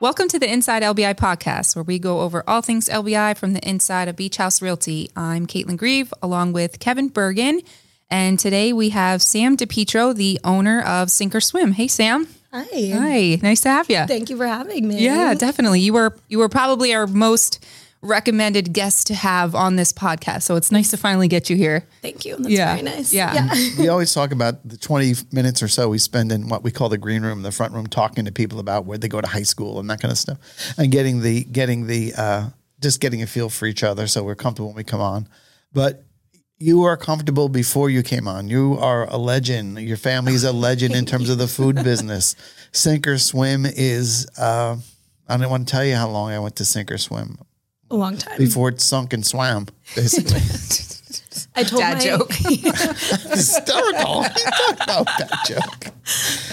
Welcome to the Inside LBI podcast, where we go over all things LBI from the inside of Beach House Realty. I'm Caitlin Grieve, along with Kevin Bergen, and today we have Sam Dipietro, the owner of Sink or Swim. Hey, Sam. Hi. Hi. Nice to have you. Thank you for having me. Yeah, definitely. You were you were probably our most recommended guests to have on this podcast, so it's nice to finally get you here. Thank you. That's Yeah. very nice. Yeah. we always talk about the 20 minutes or so we spend in what we call the green room, the front room, talking to people about where they go to high school and that kind of stuff, and getting the getting the uh, just getting a feel for each other, so we're comfortable when we come on. But you are comfortable before you came on. You are a legend. Your family's a legend in terms of the food business. Sink or Swim is. Uh, I don't want to tell you how long I went to Sink or Swim A long time. before it sunk and swam. Basically, I told Dad my, joke. hysterical. no, that joke.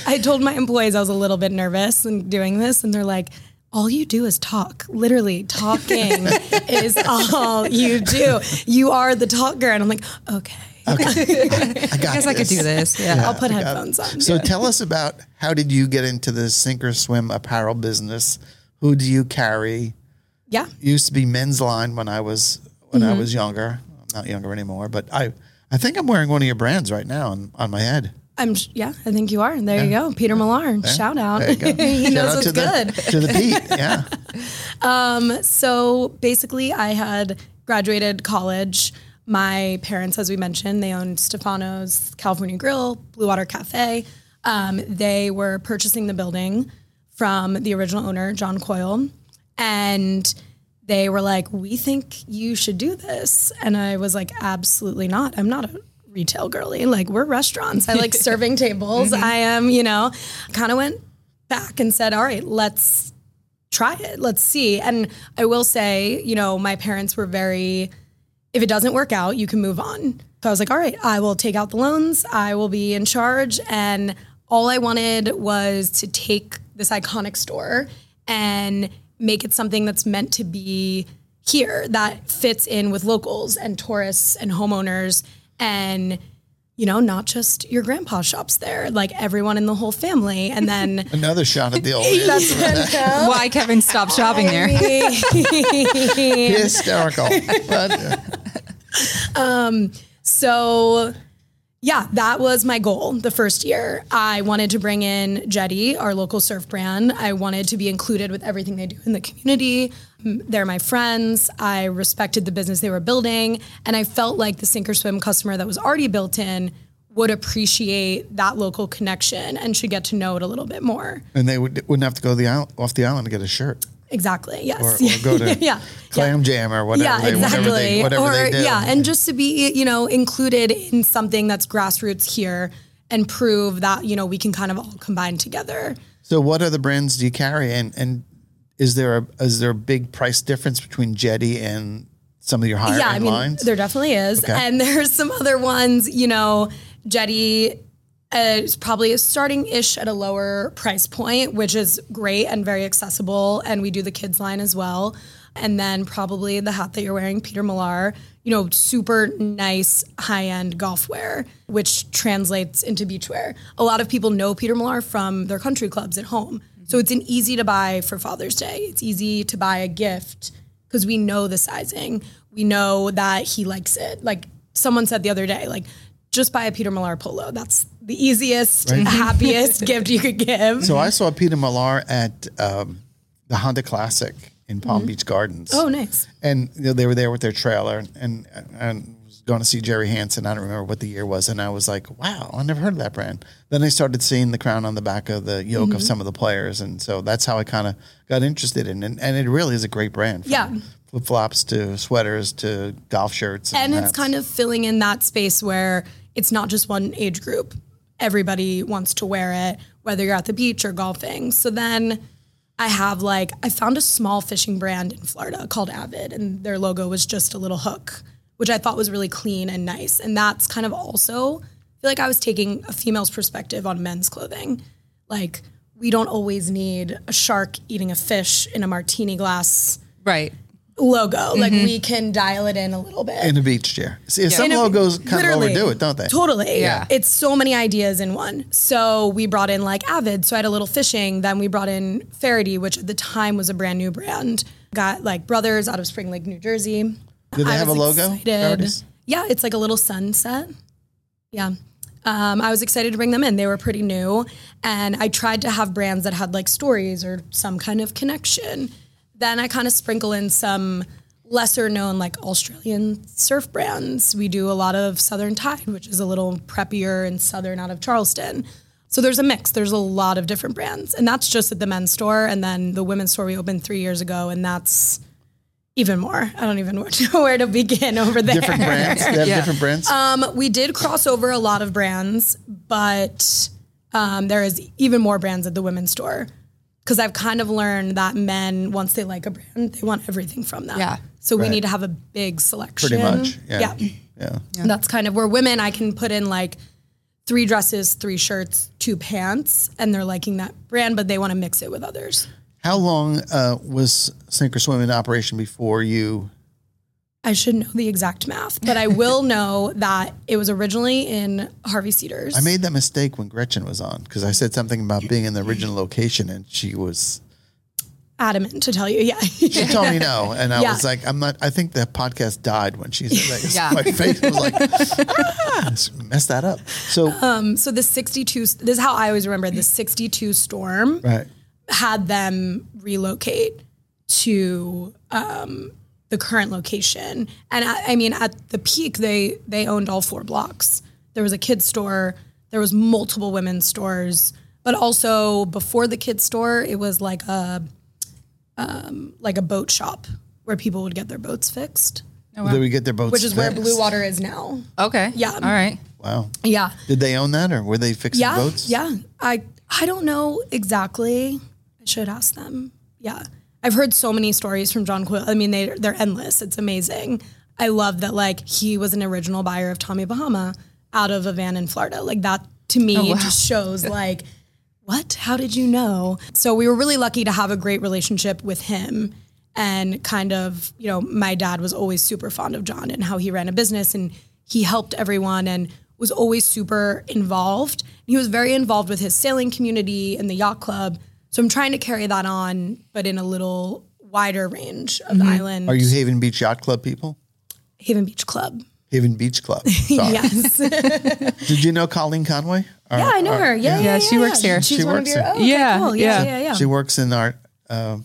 I told my employees I was a little bit nervous and doing this, and they're like, all you do is talk. Literally, talking is all you do. You are the talker. And I'm like, okay. I got I guess I could do this. Yeah. I'll put I headphones on. So tell us about how did you get into the sink or swim apparel business? Who do you carry? Yeah. Used to be men's line when I was when Mm-hmm. I was younger. I'm not younger anymore, but I I think I'm wearing one of your brands right now on, on my head. I'm, yeah, I think you are. There you go. Peter Millar. Shout out. There you go. he Shout knows out what's to good. The, to the Pete. Yeah. um, So basically, I had graduated college. My parents, as we mentioned, they owned Stefano's California Grill, Blue Water Cafe. Um, they were purchasing the building from the original owner, John Coyle. And they were like, We think you should do this. And I was like, Absolutely not. I'm not a retail girly. Like, we're restaurants. I like serving tables. Mm-hmm. I am, you know, kind of went back and said, All right, let's try it. Let's see. And I will say, you know, my parents were very, if it doesn't work out, you can move on. So I was like, all right, I will take out the loans. I will be in charge. And all I wanted was to take this iconic store and make it something that's meant to be here that fits in with locals and tourists and homeowners and you know, not just your grandpa shops there, like everyone in the whole family. And then Another shot at the old Why Kevin stopped shopping there? hysterical. But, uh, So, yeah, that was my goal the first year. I wanted to bring in Jetty, our local surf brand. I wanted to be included with everything they do in the community. They're my friends. I respected the business they were building. And I felt like the Sink or Swim customer that was already built in would appreciate that local connection and should get to know it a little bit more. and they would, wouldn't have to go the isle, off the island to get a shirt Exactly. Yes. or go to yeah. Clam Jam or whatever, yeah, they, exactly. whatever, they, whatever or they do. yeah, and just to be you know included in something that's grassroots here and prove that you know we can kind of all combine together. So, what other brands do you carry, and and is there a is there a big price difference between Jetty and some of your higher yeah, I mean lines? there definitely is, Okay. and there's some other ones. You know, Jetty. Uh, is probably starting ish at a lower price point, which is great and very accessible. And we do the kids line as well. And then probably the hat that you're wearing, Peter Millar, you know, super nice high end golf wear, which translates into beachwear. A lot of people know Peter Millar from their country clubs at home. So it's an easy to buy for Father's Day. It's easy to buy a gift because we know the sizing. We know that he likes it. Like someone said the other day, like just buy a Peter Millar polo. That's the easiest, happiest gift you could give. so, I saw Peter Millar at um, the Honda Classic in Palm Beach Gardens. oh, nice. and you know, they were there with their trailer and and was going to see Jerry Hansen. I don't remember what the year was, and I was like, "Wow, I never heard of that brand." Then I started seeing the crown on the back of the yoke Mm-hmm. of some of the players, and so that's how I kind of got interested in it. And, and it really is a great brand. Yeah. flip flops to sweaters to golf shirts, And it's kind of filling in that space where it's not just one age group. Everybody wants to wear it, whether you're at the beach or golfing. So then I have like, I found a small fishing brand in Florida called Avid, and their logo was just a little hook, which I thought was really clean and nice. And that's kind of also, I feel like I was taking a female's perspective on men's clothing. Like, we don't always need a shark eating a fish in a martini glass Right. Logo. Like we can dial it in a little bit. in a beach chair. See, some In a- logos kind of literally. overdo it, don't they? Totally. Yeah. It's so many ideas in one. So we brought in like Avid. So I had a little fishing. Then we brought in Faherty, which at the time was a brand new brand. Got like Brothers out of Spring Lake, New Jersey. Do they I have a logo? Yeah, it's like a little sunset. Yeah. Um, I was excited to bring them in. They were pretty new. And I tried to have brands that had like stories or some kind of connection. Then I kind of sprinkle in some lesser known like Australian surf brands. We do a lot of Southern Tide, which is a little preppier and southern out of Charleston. So there's a mix. There's a lot of different brands. And that's just at the men's store. And then the women's store we opened three years ago. And that's even more. I don't even know where to begin over there. Different brands. They have Yeah. different brands. Um, we did cross over a lot of brands, but um, there is even more brands at the women's store because I've kind of learned that men, once they like a brand, they want everything from that. Yeah. So we need to have a big selection. Pretty much. Yeah. Yeah. yeah. And that's kind of where women, I can put in like three dresses, three shirts, two pants, and they're liking that brand, but they want to mix it with others. How long uh, was Sink or Swim in operation before you? I should know the exact math, but I will know that it was originally in Harvey Cedars. I made that mistake when Gretchen was on because I said something about being in the original location and she was. adamant to tell you. Yeah. She told me no, and I Yeah. was like, "I'm not." I think the podcast died when she said that. Yeah. My face was like, ah, messed that up. So so the 62 this is how i always remember the 62 storm right, had them relocate to um, the current location and I, I mean at the peak they they owned all four blocks there was a kids store there was multiple women's stores but also before the kids store it was like a um, like a boat shop where people would get their boats fixed did we get their boats? which is where blue water is now Okay. Yeah. All right. Wow. yeah Did they own that, or were they fixing yeah, boats? Yeah, I I don't know exactly. I should ask them. Yeah, I've heard so many stories from John Quill. I mean, they they're endless. It's amazing. I love that like he was an original buyer of Tommy Bahama out of a van in Florida. Like that to me oh, wow. just shows like what? How did you know? So we were really lucky to have a great relationship with him. And kind of, you know, my dad was always super fond of John and how he ran a business and he helped everyone and was always super involved. He was very involved with his sailing community and the yacht club. So I'm trying to carry that on, but in a little wider range of the island. Are you Haven Beach Yacht Club people? Haven Beach Club? Haven Beach Club. Sorry. Yes. Did you know Colleen Conway? Our- I know our- her. Yeah, yeah, Yeah, yeah, she works here. She's She one works of your. here. Oh, okay, Yeah, cool. yeah. yeah, yeah, yeah. She works in our uh,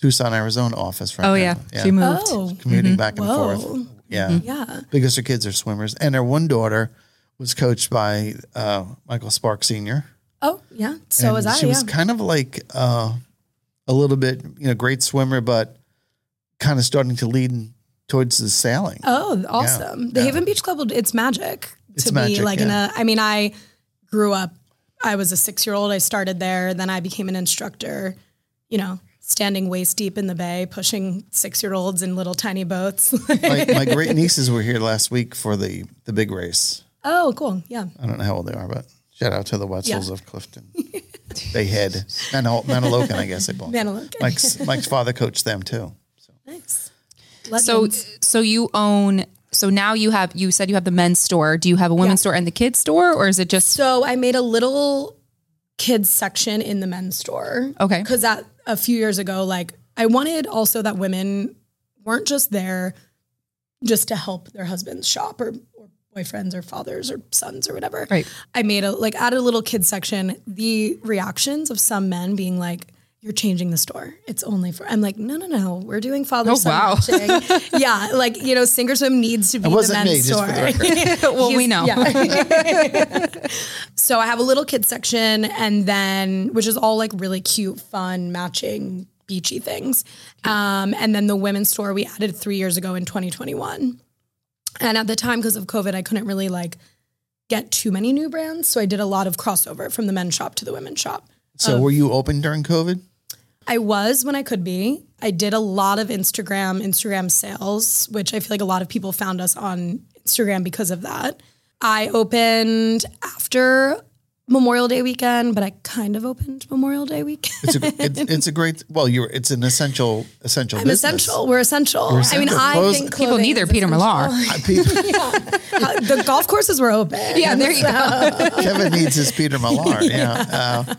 Tucson, Arizona office right now. Oh now. yeah. She moved. Oh, Commuting back and Whoa. forth. Yeah. yeah. Because her kids are swimmers. And her one daughter was coached by uh, Michael Spark Sr. Oh, yeah. So And was I. She yeah. was kind of like uh, a little bit, you know, great swimmer, but kind of starting to lead towards the sailing. Oh, awesome. The yeah. Haven Beach Club, it's magic It's to magic, be like in yeah. a, I mean, I grew up, I was a six year old. I started there. Then I became an instructor, you know, standing waist deep in the bay, pushing six year olds in little tiny boats. my, my great nieces were here last week for the, the big race. oh, cool. Yeah. I don't know how old they are, but shout out to the Wetzels Yeah. of Clifton. they had Manal- Manalocan, I guess they both. Manalocan. Mike's, Mike's father coached them too. Nice. So Legends. so you own so now you have you said you have the men's store. Do you have a women's store and the kids store or is it just So I made a little kids section in the men's store. Okay. Because that a few years ago, like I wanted also that women weren't just there just to help their husbands shop or, or boyfriends or fathers or sons or whatever. Right. I made a like added a little kids section. The reactions of some men being like, you're changing the store. It's only for. I'm like, no, no, no. We're doing father Oh, son wow. yeah, like you know, Sink or Swim needs to be It wasn't the me, men's just store. for the well we know. yeah. so I have a little kids section, and then which is all like really cute, fun, matching, beachy things. Um, and then the women's store we added three years ago in 2021. And at the time, because of COVID, I couldn't really like get too many new brands, so I did a lot of crossover from the men's shop to the women's shop. So were you open during COVID? I was when I could be. I did a lot of Instagram, Instagram sales, which I feel like a lot of people found us on Instagram because of that. I opened after Memorial Day weekend, but I kind of opened Memorial Day weekend. It's a it's, it's a great well you're it's an essential essential I'm business. essential. We're essential. I mean, essential. I think People clothing need their Peter essential. Millar. I- the golf courses were open. Yeah, there you go. Kevin needs his Peter Millar. Yeah, uh,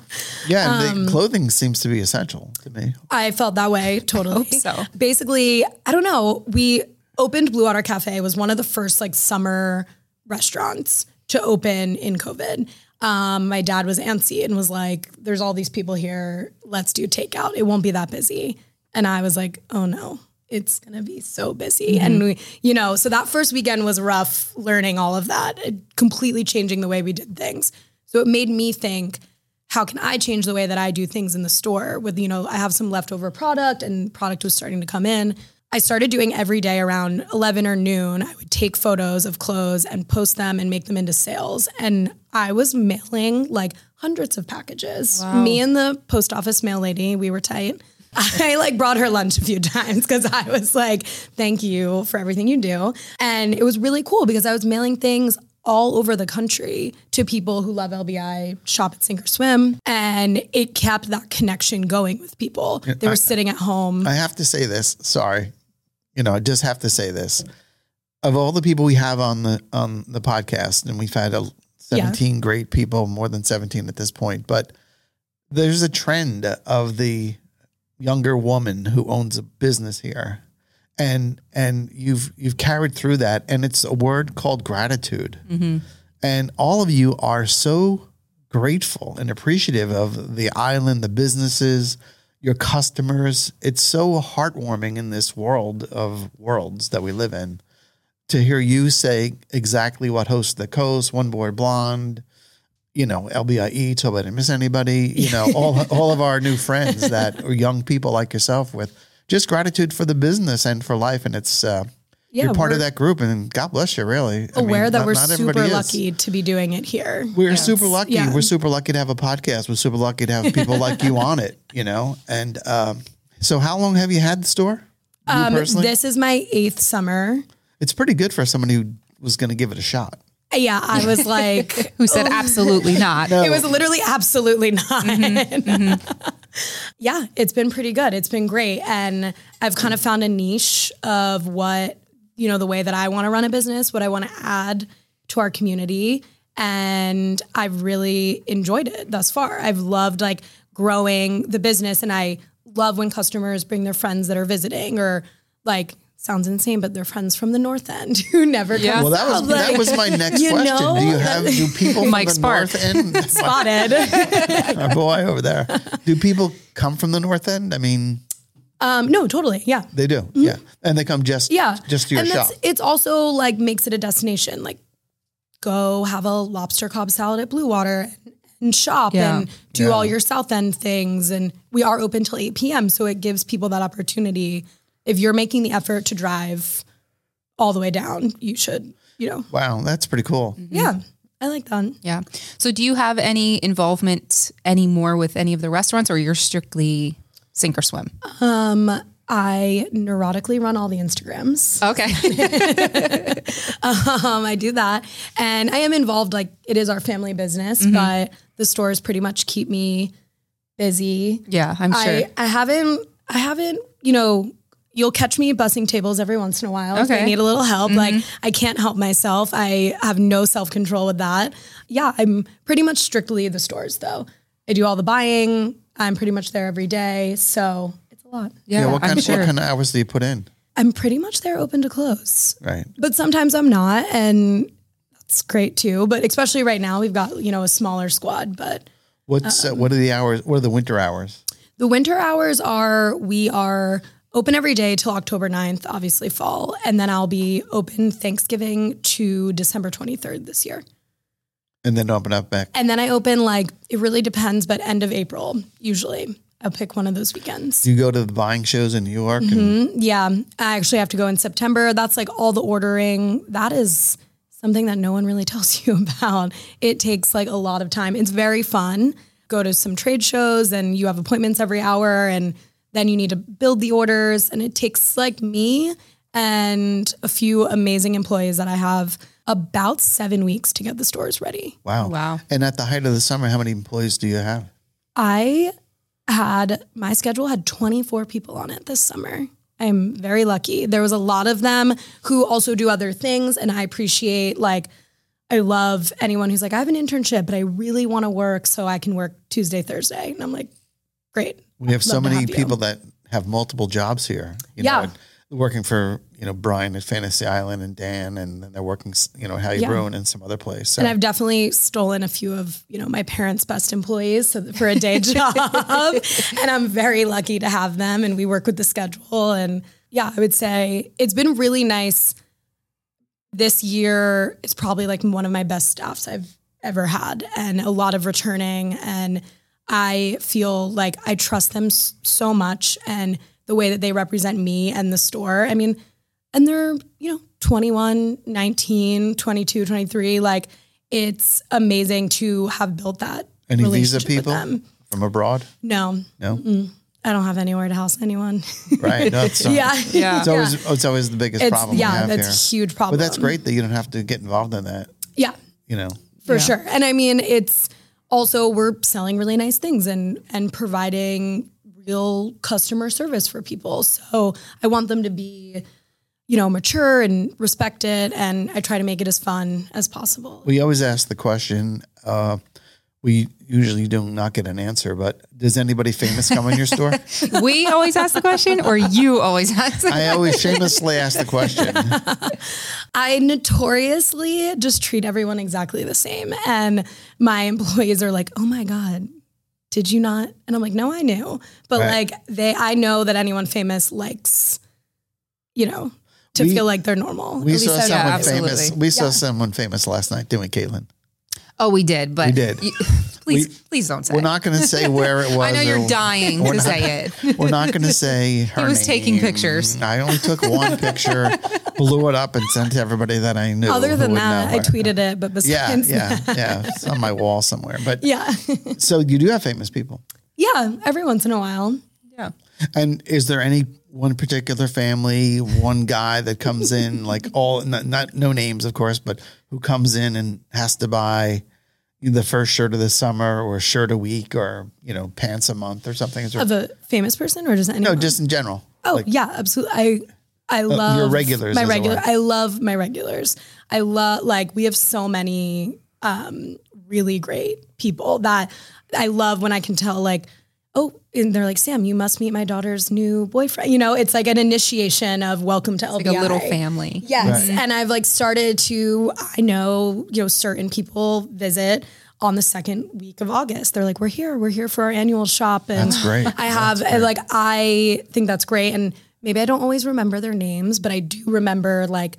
yeah. and Um, the clothing seems to be essential to me. I felt that way totally. Hope so. Basically, I don't know. We opened Blue Water Cafe. It was one of the first like summer restaurants to open in COVID. Um, my dad was antsy and was like, "There's all these people here. Let's do takeout. It won't be that busy." And I was like, "Oh no." It's gonna be so busy, and we, you know, so that first weekend was rough learning all of that, it completely changing the way we did things. So it made me think, how can I change the way that I do things in the store with, you know, I have some leftover product and product was starting to come in. I started doing every day around 11 or noon. I would take photos of clothes and post them and make them into sales. And I was mailing like hundreds of packages. Me and the post office mail lady, we were tight. I like brought her lunch a few times because I was like, thank you for everything you do. And it was really cool because I was mailing things all over the country to people who love LBI, shop at Sink or Swim. And it kept that connection going with people. They were sitting at home. I have to say this. Sorry, you know, I just have to say this. Of all the people we have on the on the podcast, and we've had a, seventeen great people, more than seventeen at this point, but there's a trend of the younger woman who owns a business here, and and you've you've carried through that, and it's a word called gratitude, mm-hmm. and all of you are so grateful and appreciative of the island, the businesses, your customers. It's so heartwarming in this world of worlds that we live in to hear you say exactly what hosts the coast, one boy blonde, you know, LBIE, so I didn't miss anybody, you know, all all of our new friends that are young people like yourself with just gratitude for the business and for life. And it's uh Yeah, you're part of that group and God bless you really. I mean, Aware that not- we're not everybody super is. lucky to be doing it here. We're super lucky. Yeah. We're super lucky to have a podcast. We're super lucky to have people like you on it, you know? And um, so how long have you had the store? Um, personally? this is my eighth summer. it's pretty good for somebody who was going to give it a shot. Yeah, I was like, Who said absolutely not? It was literally absolutely not. yeah, it's been pretty good. It's been great. And I've kind of found a niche of what, you know, the way that I want to run a business, what I want to add to our community. And I've really enjoyed it thus far. I've loved like growing the business and I love when customers bring their friends that are visiting or like sounds insane, but they're friends from the north end who never Yeah. come Well, that was south. that was my next you question. know, do you have do people from Mike the Spark. north end? spotted. Our boy over there. Do people come from the north end? I mean, um, no, totally. Yeah. they do. Yeah, and they come just Mm-hmm. Yeah. just to your and shop. It's also like makes it a destination. Like go have a lobster cob salad at Blue Water and shop Yeah. and do Yeah. all your South End things. And we are open till 8 p.m. So it gives people that opportunity. If you're making the effort to drive all the way down, you should, you know. Wow, that's pretty cool. Yeah. I like that. Yeah. So do you have any involvement anymore with any of the restaurants or you're strictly sink or swim? Um, I neurotically run all the Instagrams. Okay. Um, I do that. And I am involved, like it is our family business, mm-hmm. but the stores pretty much keep me busy. yeah, I'm sure. I, I haven't, I haven't, you know, you'll catch me bussing tables every once in a while. If I need a little help. Like mm-hmm. I can't help myself. I have no self control with that. Yeah, I'm pretty much strictly the stores though. I do all the buying. I'm pretty much there every day. So it's a lot. yeah, Yeah, what kind sure. what kind of hours do you put in? I'm pretty much there open to close. Right. But sometimes I'm not. And that's great too. But especially right now, we've got, you know, a smaller squad. But What's uh, what are the hours? What are the winter hours? The winter hours are we are open every day till October 9th, obviously fall, and then I'll be open Thanksgiving to December 23rd this year. And then open up back. And then I open like it really depends, but end of April usually. I'll pick one of those weekends. Do you go to the buying shows in New York? And mm-hmm. Yeah, I actually have to go in September. That's like all the ordering. That is something that no one really tells you about. It takes like a lot of time. It's very fun. Go to some trade shows and you have appointments every hour and then you need to build the orders and it takes like me and a few amazing employees that I have about seven weeks to get the stores ready. Wow. Wow. And at the height of the summer, how many employees do you have? I had my schedule had 24 people on it this summer. I'm very lucky. There was a lot of them who also do other things and I appreciate like I love anyone who's like I have an internship but I really want to work so I can work Tuesday Thursday. And I'm like great. We have so many have people that have multiple jobs here. You Yeah. Know, and working for, you know, Brian at Fantasy Island and Dan, and then they're working, you know, Hallie Yeah. Bruin and some other place. So And I've definitely stolen a few of, you know, my parents' best employees so for a day job. and I'm very lucky to have them and we work with the schedule and yeah, I would say it's been really nice this year. It's probably like one of my best staffs I've ever had and a lot of returning and I feel like I trust them so much and the way that they represent me and the store. I mean, and they're, you know, 21, 19, 22, 23. Like it's amazing to have built that. any visa relationship with people them. from abroad? No, No, I don't have anywhere to house anyone. right? No, it's, yeah. Yeah. It's always it's always the biggest It's, problem. yeah, we have that's here. a huge problem. But that's great that you don't have to get involved in that. Yeah, You know, for Yeah. sure. And I mean, it's also we're selling really nice things and and providing real customer service for people. So I want them to be, you know, mature and respected, and I try to make it as fun as possible. we always ask the question. Uh, we usually do not get an answer, but does anybody famous come in your store? We always ask the question, or you always ask. The I always shamelessly ask the question. I notoriously just treat everyone exactly the same. And my employees are like, oh my God, did you not? And I'm like, no, I knew. But Right. like, they, I know that anyone famous likes, you know, to We- feel like they're normal. We At saw least someone absolutely. famous. We saw someone famous last night doing Caitlin. Oh, we did, but We did. you- please, We- please don't say. We're not going to say where it was. I know you're dying to not- say it. We're not going to say her was taking pictures. I only took one picture, blew it up, and sent to everybody that I knew. Other than that, know I tweeted it, but Yeah, besides yeah, yeah. It's on my wall somewhere. But yeah. so you do have famous people. yeah, every once in a while. Yeah. And is there any one particular family, one guy that comes in, like all, not, not no names, of course, but who comes in and has to buy the first shirt of the summer or shirt a week or, you know, pants a month or something? Of a famous person or just no, just in general. Oh Like, yeah, absolutely. I I love your regulars, My regular. I love my regulars. I love like we have so many um, really great people that I love when I can tell like. Oh, and they're like, Sam, you must meet my daughter's new boyfriend. You know, it's like an initiation of welcome to LBI. Like a little family. Yes. And I've like started to, I know, you know, certain people visit on the second week of August. They're like, we're here, we're here for our annual shop. And That's great. I have, and, like, I think that's great. And maybe I don't always remember their names, but I do remember like,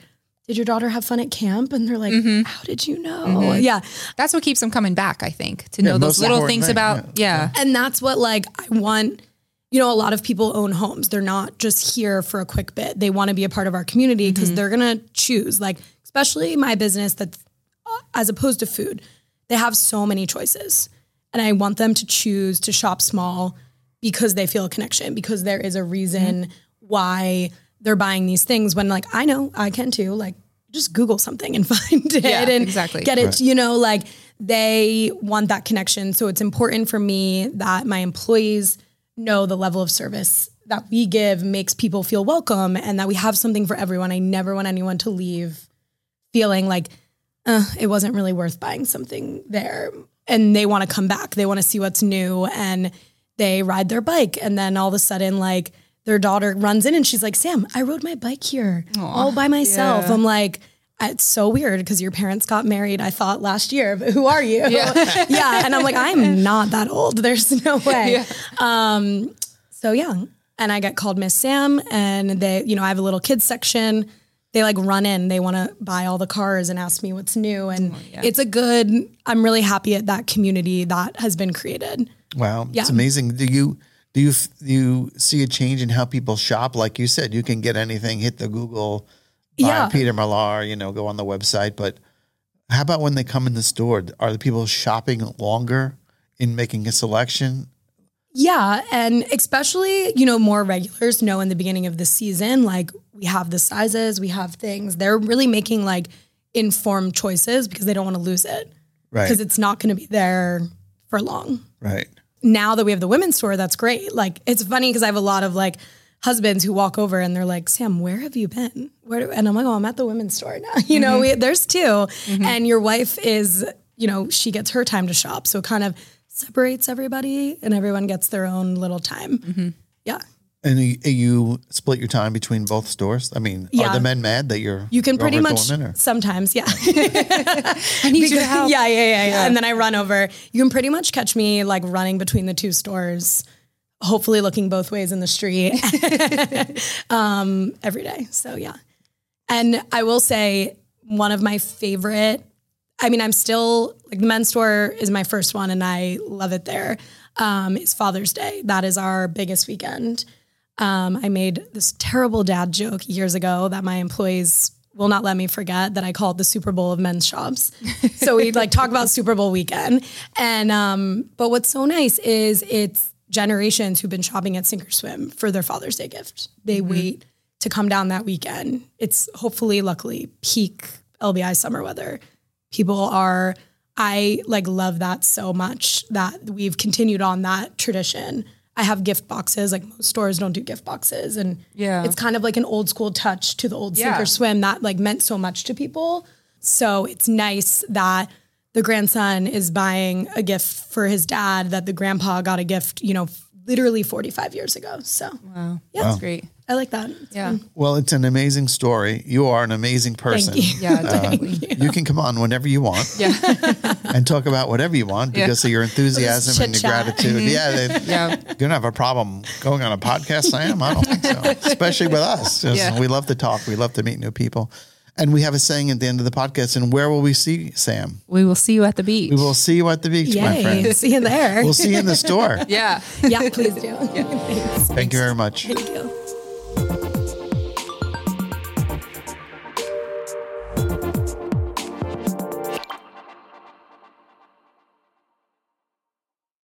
did your daughter have fun at camp? And they're like, Mm-hmm. how did you know? Yeah. That's what keeps them coming back, I think, to know those little things thing, about, yeah. And that's what like I want. You know, a lot of people own homes. They're not just here for a quick bit. They want to be a part of our community because they're gonna choose. Like, especially my business that's uh, as opposed to food, they have so many choices, and I want them to choose to shop small because they feel a connection because there is a reason why they're buying these things. When like I know I can too. Like, just Google something and find it Yeah, and exactly. get it. You know, like they want that connection. So it's important for me that my employees know the level of service that we give makes people feel welcome and that we have something for everyone. I never want anyone to leave feeling like uh, it wasn't really worth buying something there. And they want to come back. They want to see what's new and they ride their bike. And then all of a sudden, like their daughter runs in and she's like, Sam, I rode my bike here all by myself. yeah. I'm like, it's so weird because your parents got married, I thought last year, but who are you? Yeah. yeah. And I'm like, I'm not that old. There's no way. Um, so yeah. And I got called Miss Sam and they, you know, I have a little kids section. They like run in, they want to buy all the cars and ask me what's new. And it's a good, I'm really happy at that community that has been created. Wow, Yeah. it's amazing. Do you do you f- you see a change in how people shop? Like you said, you can get anything. Hit the Google, buy Yeah. Peter Millar. You know, go on the website. But how about when they come in the store? Are the people shopping longer in making a selection? Yeah, and especially, you know, more regulars know in the beginning of the season, like we have the sizes, we have things. They're really making like informed choices because they don't want to lose it. Right. Because it's not going to be there for long. Right. Now that we have the women's store, that's great. Like it's funny because I have a lot of like husbands who walk over and they're like, "Sam, where have you been?" Where do-" and I'm like, "Oh, I'm at the women's store now." You know, mm-hmm. we, there's 2 mm-hmm. and your wife is, you know, she gets her time to shop, so it kind of separates everybody, and everyone gets their own little time. Mm-hmm. Yeah. And you, you split your time between both stores? I mean, are the men mad that you're You can pretty much the women, or- sometimes, yeah. I need your help. yeah, yeah, yeah, yeah. And then I run over. You can pretty much catch me like running between the two stores, hopefully looking both ways in the street um, every day. So yeah. And I will say one of my favorite. I mean, I'm still like the men's store is my first one, and I love it there. Um, is Father's Day. That is our biggest weekend. Um, I made this terrible dad joke years ago that my employees will not let me forget that I called the Super Bowl of men's shops. so we'd like talk about Super Bowl weekend. And um, but what's so nice is it's generations who've been shopping at Sink or Swim for their Father's Day gift. They wait to come down that weekend. It's hopefully, luckily, peak LBI summer weather. People are. I like love that so much that we've continued on that tradition. I have gift boxes. Like most stores don't do gift boxes, and Yeah. it's kind of like an old school touch to the old sink Yeah. or swim that like meant so much to people. So it's nice that the grandson is buying a gift for his dad that the grandpa got a gift, you know, literally 45 years ago. So Wow. Yeah. That's great. I like that. It's Yeah. fun. Well, it's an amazing story. You are an amazing person. Uh, Thank you. Yeah, definitely. You can come on whenever you want Yeah. and talk about whatever you want because of your enthusiasm and your chit-chat. gratitude. Mm-hmm. Yeah, they, Yeah. you don't have a problem going on a podcast, Sam. I don't think so, especially with us. Yeah. We love to talk. We love to meet new people. And we have a saying at the end of the podcast. And where will we see Sam? We will see you at the beach. We will see you at the beach, my Yay. friend. See you there. We'll see you in the store. Yeah. yeah, please do. Thanks. Thank you very much. Thank you.